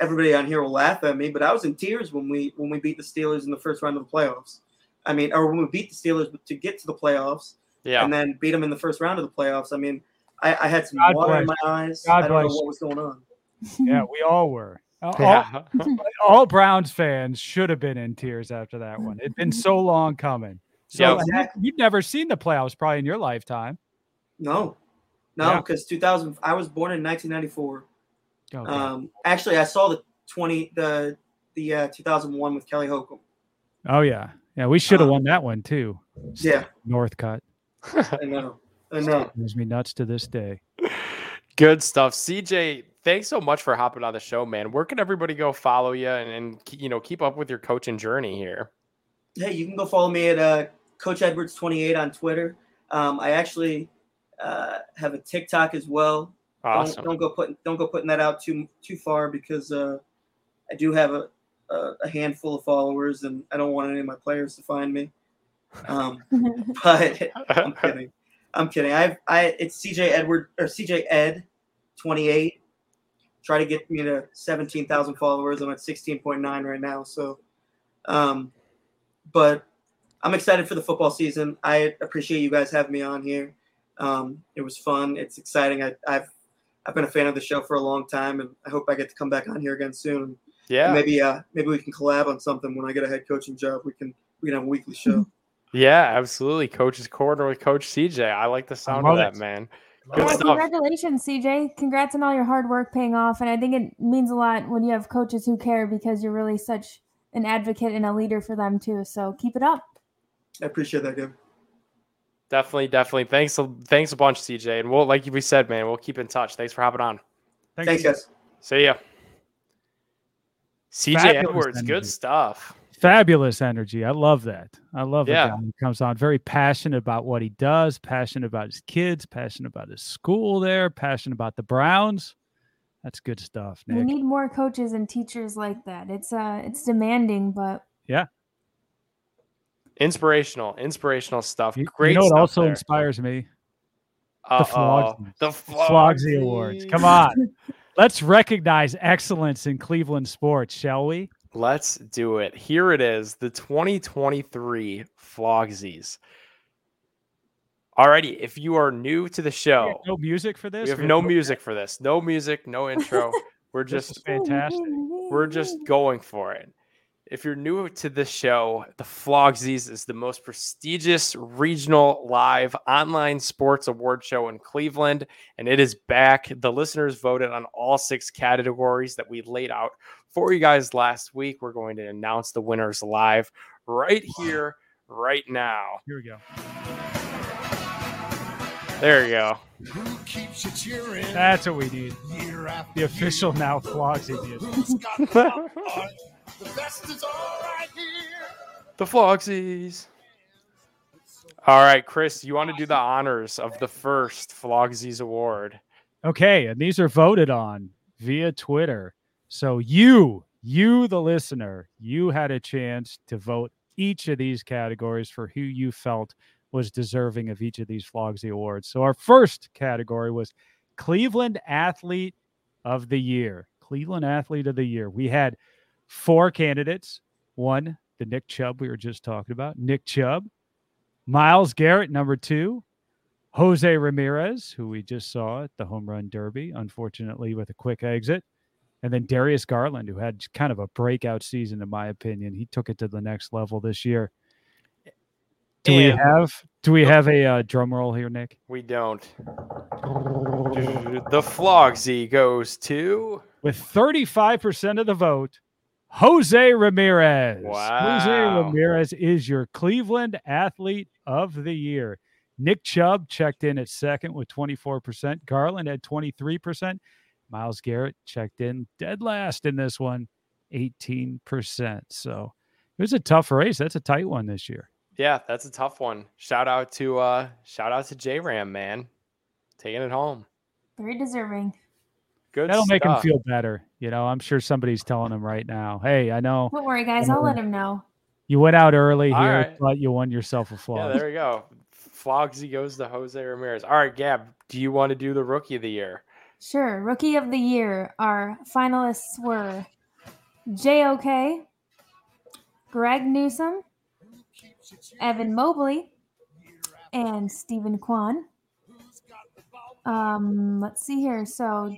everybody on here will laugh at me, but I was in tears when we when we beat the Steelers in the first round of the playoffs. I mean, or when we beat the Steelers to get to the playoffs, Yeah. and then beat them in the first round of the playoffs. I mean, I, I had some God water in my eyes. God I don't know what was going on. Yeah, we all were. All, Yeah. all Browns fans should have been in tears after that one. It'd been so long coming. So Yep. you- you've never seen the playoffs probably in your lifetime. No, no, Yeah. because 2000. I was born in 1994. Okay. Um, actually, I saw the 20 the the uh, 2001 with Kelly Holcomb. oh yeah, yeah. We should have um, won that one too. Yeah, Northcutt I know. I know. drives me nuts to this day. Good stuff. CJ, thanks so much for hopping on the show, man. Where can everybody go follow you and, and you know keep up with your coaching journey here? Hey, you can go follow me at uh, Coach Edwards 28 on Twitter. Um, I actually uh, have a TikTok as well. Awesome. Don't, don't go putting don't go putting that out too too far because uh, I do have a, a a handful of followers and I don't want any of my players to find me. Um, but I'm kidding. I'm kidding. I've I it's CJ Edward or CJ Ed 28. Try to get me to 17,000 followers. I'm at 16.9 right now. So, um, but I'm excited for the football season. I appreciate you guys having me on here. Um, it was fun. It's exciting. I, I've I've been a fan of the show for a long time, and I hope I get to come back on here again soon. yeah. And maybe uh maybe we can collab on something when I get a head coaching job. We can we can have a weekly show. Yeah, absolutely. Coach's corner with Coach CJ. I like the sound of that, it. man. Love Good Well, stuff. congratulations, CJ. Congrats on all your hard work paying off. And I think it means a lot when you have coaches who care because you're really such an advocate and a leader for them too. So keep it up. I appreciate that, Gabe. Definitely, definitely. Thanks, thanks a bunch, CJ. And we'll, like we said, man, we'll keep in touch. Thanks for hopping on. Thanks, guys. See ya. CJ Fabulous Edwards, good stuff. Fabulous energy. I love that. I love Yeah. a guy who comes on very passionate about what he does, passionate about his kids, passionate about his school there, passionate about the Browns. That's good stuff, We need more coaches and teachers like that. It's uh it's demanding, but yeah. Inspirational, inspirational stuff. You, you Great know what stuff also there. inspires me? Uh-oh. Flogsy. The Flogsy Awards. Come on. Let's recognize excellence in Cleveland sports, shall we? Let's do it. Here it is, the 2023 Flogsies. Alrighty, if you are new to the show, no music for this. we have no music for this. No music, no intro. We're just fantastic. we're just going for it. If you're new to this show, the Flogsies is the most prestigious regional live online sports award show in Cleveland, and it is back. The listeners voted on all six categories that we laid out for you guys last week. We're going to announce the winners live right here, right now. Here we go. There you go. Who keeps you cheering That's what we need. year after The official now Flogsy music. Who's got the top part? The best is all right here. The Flogsies. All right, Chris, you want to do the honors of the first Flogsies Award? Okay, and these are voted on via Twitter. So you, you the listener, you had a chance to vote each of these categories for who you felt was deserving of each of these Flogsy awards. So our first category was Cleveland Athlete of the Year. Cleveland Athlete of the Year. We had four candidates. One, the Nick Chubb we were just talking about, Nick Chubb. Myles Garrett, number two. Jose Ramirez, who we just saw at the home run derby, unfortunately with a quick exit. And then Darius Garland, who had kind of a breakout season, in my opinion. He took it to the next level this year. Do we have do we have a uh, drum roll here, Nick? We don't. The Flogsy goes to With 35% of the vote, Jose Ramirez. Wow. Jose Ramirez is your Cleveland Athlete of the Year. Nick Chubb checked in at second with 24%. Garland had 23%. Myles Garrett checked in dead last in this one 18%. So it was a tough race. That's a tight one this year. Yeah, that's a tough one. Shout out to uh shout out to J Ram, man. Taking it home. Very deserving. Good That'll make him feel better. You know, I'm sure somebody's telling him right now, hey, I know Don't worry, guys. I'll let him know. you went out early All here, right. but you won yourself a Yeah, there we go. Flogsy goes to Jose Ramirez. All right, Gab, do you want to do the rookie of the year? Sure. Rookie of the year. Our finalists were JOK, Greg Newsome, Evan Mobley, and Steven Kwan. Um, let's see here. So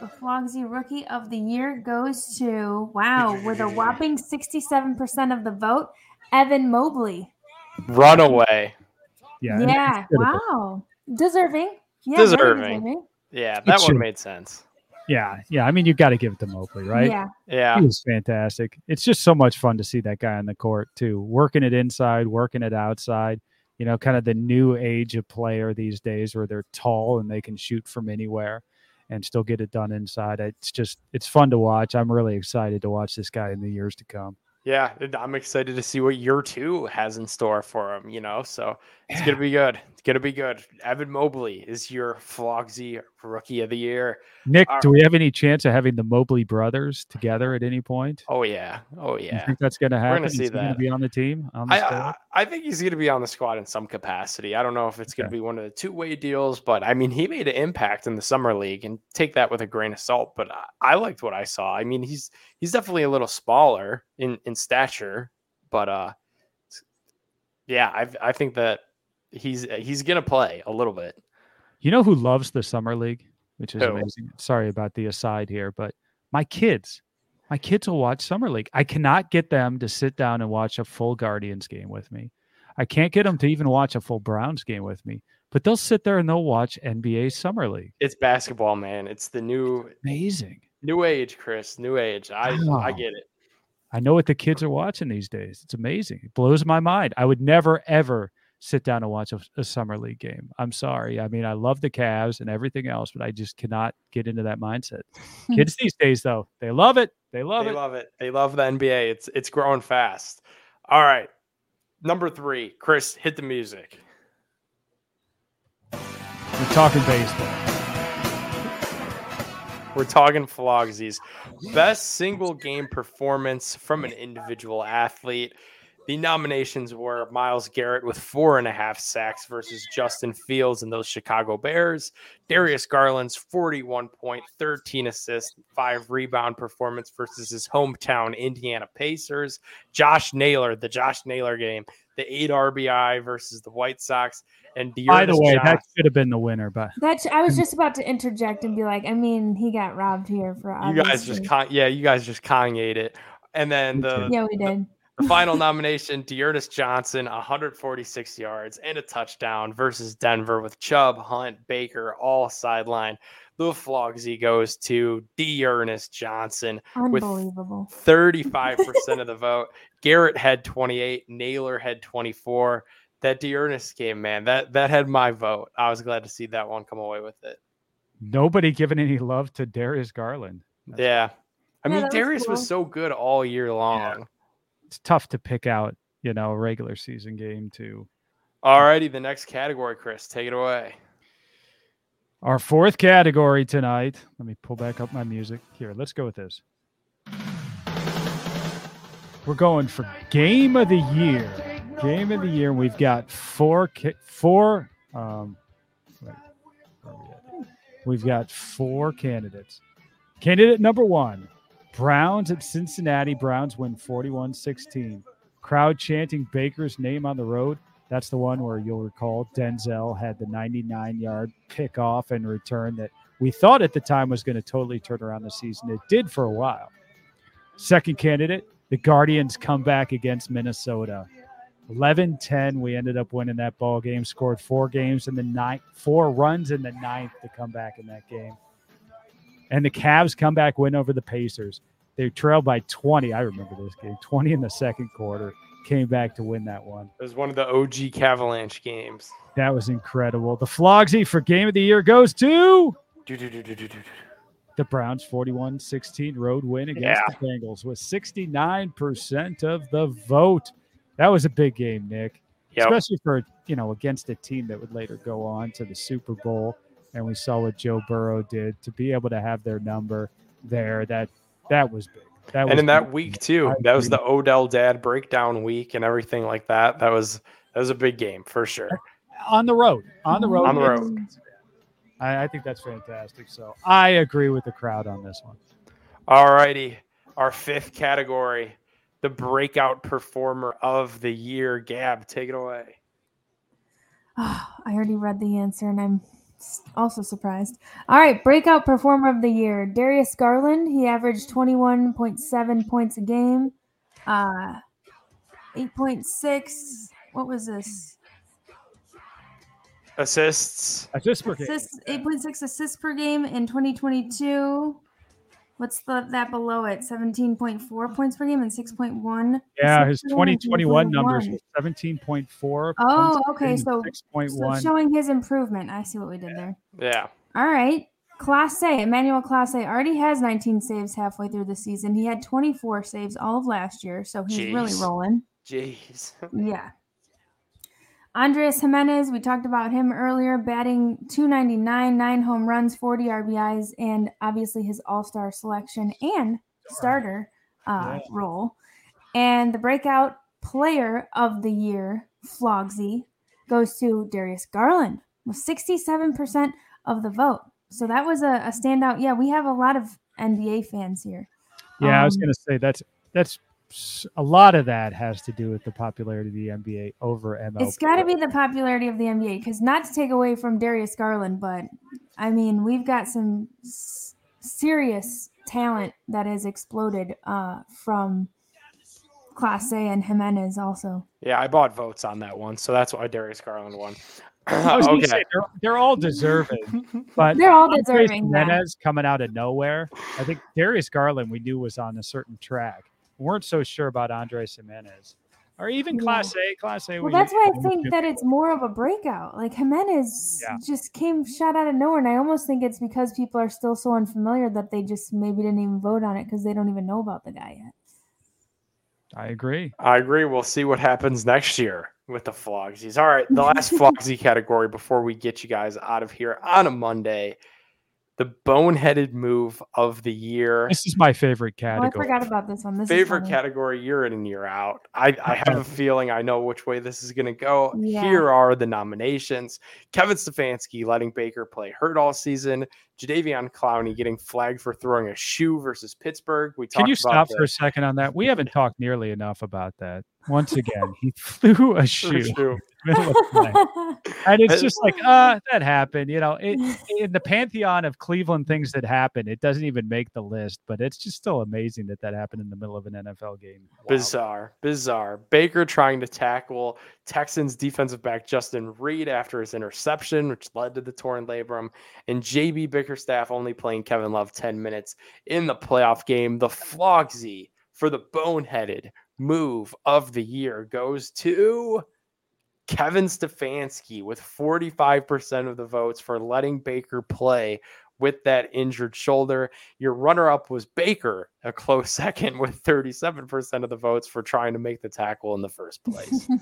the Flogsy Rookie of the Year goes to wow, with a whopping 67% of the vote, Evan Mobley. Runaway. yeah. Yeah, it's good of it. wow. Deserving. Yeah, Deserving. deserving. Yeah, that should. one made sense. Yeah. Yeah. I mean, you got to give it to Mobley, right? Yeah. Yeah. He was fantastic. It's just so much fun to see that guy on the court too, working it inside, working it outside. You know, kind of the new age of player these days where they're tall and they can shoot from anywhere and still get it done inside. It's just it's fun to watch. I'm really excited to watch this guy in the years to come. Yeah, I'm excited to see what year two has in store for him, you know. So it's gonna be good. It's gonna be good. Evan Mobley is your Flogsy rookie of the year. Nick, All do we have any chance of having the Mobley brothers together at any point? Oh yeah. Oh You yeah. think that's going to happen? We're gonna see Is he going that. to be on the team? On the I. I I think he's going to be on the squad in some capacity. I don't know if it's going to be one of the two way deals, but I mean, he made an impact in the summer league, and take that with a grain of salt. But I, I liked what I saw. I mean, he's he's definitely a little smaller in in stature, but uh, yeah, I I think that he's he's going to play a little bit. You know who loves the summer league, which is Who? amazing. Sorry about the aside here, but my kids, my kids will watch summer league. I cannot get them to sit down and watch a full Guardians game with me. I can't get them to even watch a full Browns game with me, but they'll sit there and they'll watch NBA summer league. It's basketball, man. It's the new Amazing. new age, Chris. New age. I I get it. I know what the kids are watching these days. It's amazing. It blows my mind. I would never ever sit down and watch a, a summer league game. I'm sorry. I mean, I love the Cavs and everything else, but I just cannot get into that mindset. kids these days, though, they love it. They love they it. love it. They love the NBA. It's it's growing fast. All right. Number three, Chris, hit the music. We're talking baseball. We're talking Flogsies. Best single game performance from an individual athlete. The nominations were Myles Garrett with four and a half sacks versus Justin Fields and those Chicago Bears. Darius Garland's 41 point, 13 assists, five rebound performance versus his hometown Indiana Pacers. Josh Naylor, the Josh Naylor game, the eight RBI versus the White Sox. And By the D'Ernest way, Johnson- that should have been the winner, but That I was hmm. just about to interject and be like, I mean, he got robbed here for you guys just con- yeah, you guys just Kanye'd it. And then the yeah, we did. The final nomination, D'Ernest Johnson, 146 yards and a touchdown versus Denver with Chubb, Hunt, Baker, all sideline. The Flogsy goes to D'Ernest Johnson with 35% of the vote. Garrett had 28, Naylor had 24. That D'Ernest game, man, that that had my vote. I was glad to see that one come away with it. nobody giving any love to Darius Garland. That's- Yeah. I Yeah, mean, that was Darius was cool. so good all year long. It's tough to pick out, you know, a regular season game too. All righty, the next category, Chris, take it away. Our fourth category tonight. Let me pull back up my music. Here, let's go with this. We're going for game of the year. Game of the year. We've got four. Four. Um, wait, where are we at? We've got four candidates. Candidate number one Browns at Cincinnati. Browns win 41 16. Crowd chanting Baker's name on the road. That's the one where you'll recall Denzel had the 99 yard pickoff and return that we thought at the time was going to totally turn around the season. It did for a while. Second candidate, the Guardians come back against Minnesota. 11 10, we ended up winning that ball game, scored four games in the ninth, four runs in the ninth to come back in that game. And the Cavs come back win over the Pacers. They trailed by 20. I remember this game, 20 in the second quarter. Came back to win that one. It was one of the OG Cavalanche games. That was incredible. The Flogsy for game of the year goes to the Browns 41 16 road win against Yeah. the Bengals with 69% of the vote. That was a big game, Nick, Yep. especially for, you know, against a team that would later go on to the Super Bowl. And we saw what Joe Burrow did to be able to have their number there. That that was big. That was and in that week too, I that was agree. the Odell dad breakdown week and everything like that. That was that was a big game for sure. on the road. On the road. On the road. I, I think that's fantastic. So I agree with the crowd on this one. All righty. Our fifth category, the breakout performer of the year. Gab, take it away. Oh, I already read the answer and I'm s- also surprised. All right, breakout performer of the year, Darius Garland. He averaged 21.7 points a game. Uh 8.6 what was this? Assists. Assist per game. Assists 8.6 assists per game in 2022. What's the that below it? 17.4 points per game and 6.1. Yeah, his assists oh, per game and 2021 numbers 3.1. 17.4. Oh, points okay, so- and So showing his improvement. I see what we did there. Yeah. All right. Clase, Emmanuel Clase already has 19 saves halfway through the season. He had 24 saves all of last year, so he's really Jeez. rolling. Jeez. Yeah. Andrés Giménez, we talked about him earlier, batting 299, nine home runs, 40 RBIs, and obviously his all star selection and starter uh, Yeah. role. And the breakout player of the year, Flogsy, goes to Darius Garland with 67% of the vote. So that was a, a standout. Yeah, we have a lot of NBA fans here. Yeah, I was Um, going to say that's that's s- a lot of that has to do with the popularity of the NBA over MLB. It's got to be the popularity of the NBA because not to take away from Darius Garland, but I mean we've got some s- serious talent that has exploded uh, from Clase and Giménez also. Yeah, I bought votes on that one, so that's why Darius Garland won. I was gonna okay. say, they're, they're all deserving, but They're all Andrés deserving. yeah. Giménez coming out of nowhere. I think Darius Garland we knew was on a certain track. We weren't so sure about Andrés Giménez, or even Yeah. Clase. Class A. Well, we- that's why I think that it's more of a breakout. Like Giménez Yeah. just came shot out of nowhere, and I almost think it's because people are still so unfamiliar that they just maybe didn't even vote on it because they don't even know about the guy yet. I agree. I agree. We'll see what happens next year with the Flogsies. All right, the last Flogsy category before we get you guys out of here on a Monday. The boneheaded move of the year. This is my favorite Oh, I forgot about this one. This Favorite is category year in and year out. I, I have a feeling I know which way this is going to go. Yeah. Here are the nominations Kevin Stefanski letting Baker play hurt all season. Jadeveon Clowney getting flagged for throwing a shoe versus Pittsburgh. We Can you talked about stop for a second on that? We haven't talked nearly enough about that. Once again, he threw a the shoe. Middle of play. and it's just like, uh, that happened. You know, it, in the pantheon of Cleveland things that happen, it doesn't even make the list, but it's just still amazing that that happened in the middle of an NFL game. Wow. Bizarre, bizarre. Baker trying to tackle Texans defensive back Justin Reid after his interception, which led to the torn labrum, and JB Bickerstaff only playing Kevin Love 10 minutes in the playoff game. The Flogsy for the boneheaded move of the year goes to Kevin Stefanski with 45% of the votes for letting Baker play with that injured shoulder. Your runner up was Baker, a close second with 37% of the votes for trying to make the tackle in the first place.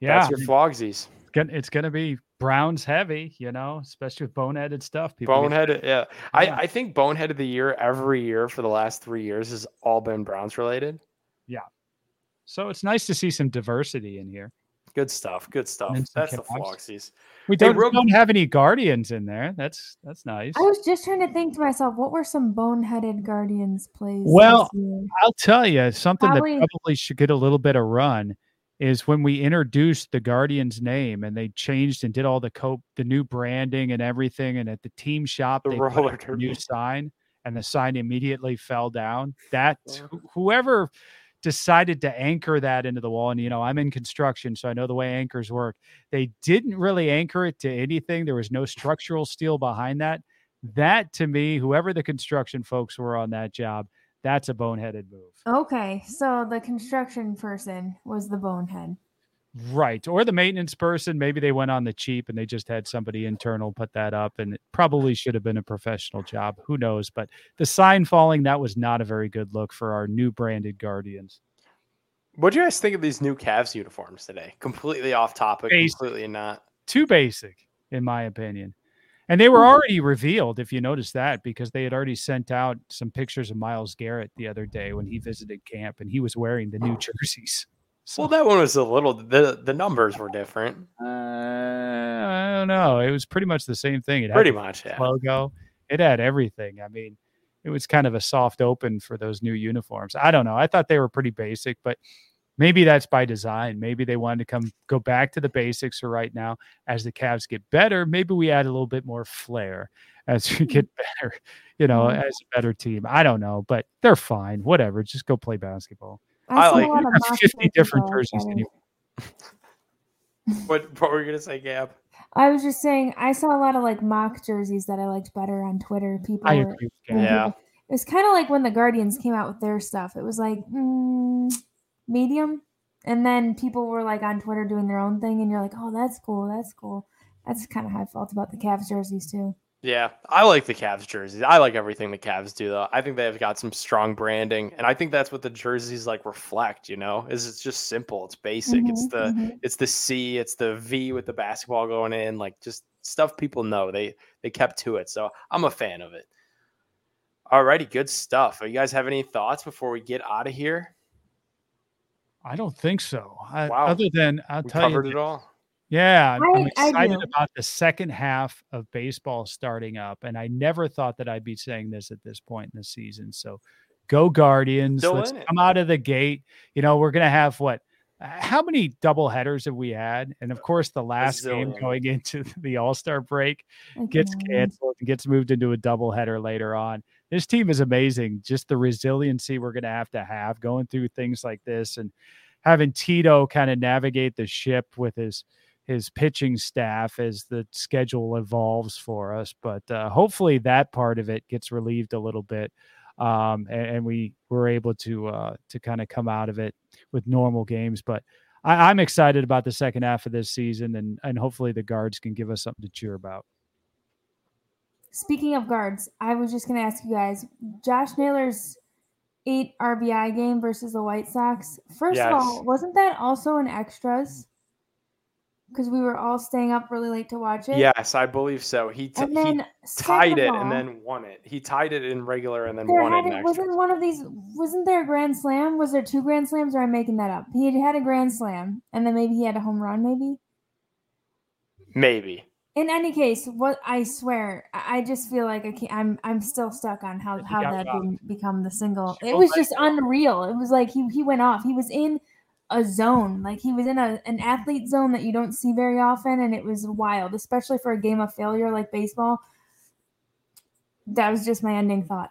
Yeah, That's your Flogsies. it's gonna, be Browns heavy, you know, especially with boneheaded stuff. People get- Bonehead, yeah. I, Yeah. I think Bonehead of the year every year for the last three years has all been Browns related. So it's nice to see some diversity in here. Good stuff. Good stuff. And some That's the Cavs. Flogsies. We don't, real- don't have any Guardians in there. That's that's nice. I was just trying to think to myself, what were some boneheaded Guardians plays? Well. I'll tell you something Probably- that probably should get a little bit of run is when we introduced the Guardians name and they changed and did all the cope the new branding and everything and at the team shop The they put roller a new sign and the sign immediately fell down. That wh- whoever decided to anchor that into the wall and you know I'm in construction so I know the way anchors work. They didn't really anchor it to anything. There was no structural steel behind that. That to me, whoever the construction folks were on that job, that's a boneheaded move. Okay, so the construction person was the bonehead. Right. Or the maintenance person, maybe they went on the cheap and they just had somebody internal put that up and it probably should have been a professional job. Who knows? But the sign falling, that was not a very good look for our new branded Guardians. What do you guys think of these new Cavs uniforms today? Completely off topic, Basic. completely not. Too basic, in my opinion. And they were already revealed, if you notice that, because they had already sent out some pictures of Myles Garrett the other day when he visited camp and he was wearing the new oh. jerseys. So, Well, that one was a little the the numbers were different. uh, I don't know. It was pretty much the same thing. It had Pretty much, yeah. logo. It had everything. I mean, it was kind of a soft open for those new uniforms. I don't know. I thought they were pretty basic, but maybe that's by design. Maybe they wanted to come go back to the basics for right now. As the Cavs get better, maybe we add a little bit more flair as we get better, you know, Mhm. as a better team. I don't know, but they're fine. Whatever. Just go play basketball. I saw like a lot of have 50 different that jerseys anyway. What what were you gonna say, Gab? I was just saying, I saw a lot of like mock jerseys that I liked better on Twitter. People I were, agree with. Yeah. people- it was kind of like when the Guardians came out with their stuff. It was like mm, medium, and then people were like on Twitter doing their own thing, and you're like, oh, that's cool, that's cool. That's kind of how I felt about the Cavs jerseys too. Yeah, I like the Cavs jerseys. I like everything the Cavs do, though. I think they've got some strong branding, and I think that's what the jerseys like reflect. You know, is it's just simple, it's basic, it's Mhm, the mhm. it's the C, it's the V with the basketball going in, like just stuff people know. They they kept to it, so I'm a fan of it. Alrighty, good stuff. You guys have any thoughts before we get out of here? I don't think so. I, Wow. Other than I'll We tell you, covered it all. Yeah, I- I excited about the second half of baseball starting up, and I never thought that I'd be saying this at this point in the season. So, go Guardians! Still Let's come out of the gate. You know, we're gonna have what? How many double headers have we had? And of course, the last game going into the All Star break I gets canceled and gets moved into a double header later on. This team is amazing. Just the resiliency we're going to have to have going through things like this and having Tito kind of navigate the ship with his his pitching staff as the schedule evolves for us. But uh, hopefully that part of it gets relieved a little bit. Um, and, and we were able to uh, to kind of come out of it with normal games. But I, I'm excited about the second half of this season, and and hopefully the guards can give us something to cheer about. Speaking of guards, I was just going to ask you guys Josh Naylor's eight RBI game versus the White Sox. First Yes. of all, wasn't that also an extras? Because we were all staying up really late to watch it. Yes, I believe so. He, t- And then second tied it all, and then won it. He tied it in regular and then won it in wasn't one of these wasn't there a grand slam? Was there two grand slams or am I making that up? He had had a grand slam and then maybe he had a home run, maybe. Maybe. In any case, what I swear, I just feel like I can't, I'm I'm still stuck on how, how that didn't become the single. It was just unreal. It was like he he went off. He was in a zone, like he was in a an athlete zone that you don't see very often, and it was wild, especially for a game of failure like baseball. That was just my ending thought.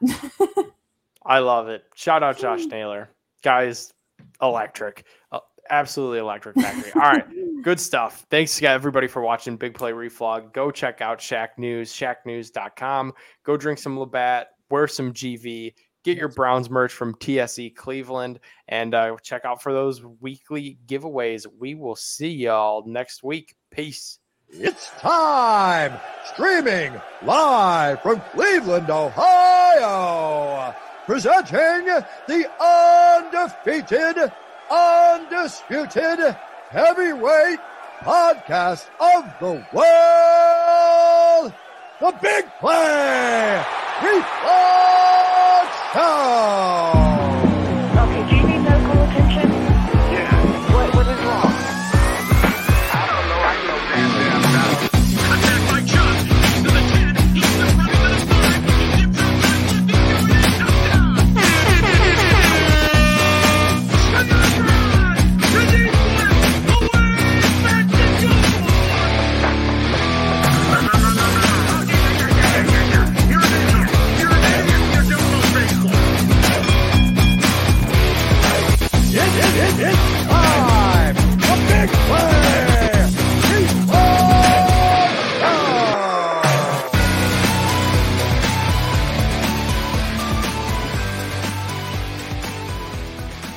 I love it. Shout out Josh Naylor. Guys, electric. Uh, absolutely electric factory. All right. Good stuff. Thanks to everybody for watching Big Play Reflog. Go check out Shack News, shacknews.com. Go drink some Labatt, wear some GV, get your Browns merch from TSE Cleveland, and uh, check out for those weekly giveaways. We will see y'all next week. Peace. It's time! Streaming live from Cleveland, Ohio! Presenting the undefeated, undisputed heavyweight podcast of the world! The Big Play! Reflex Show!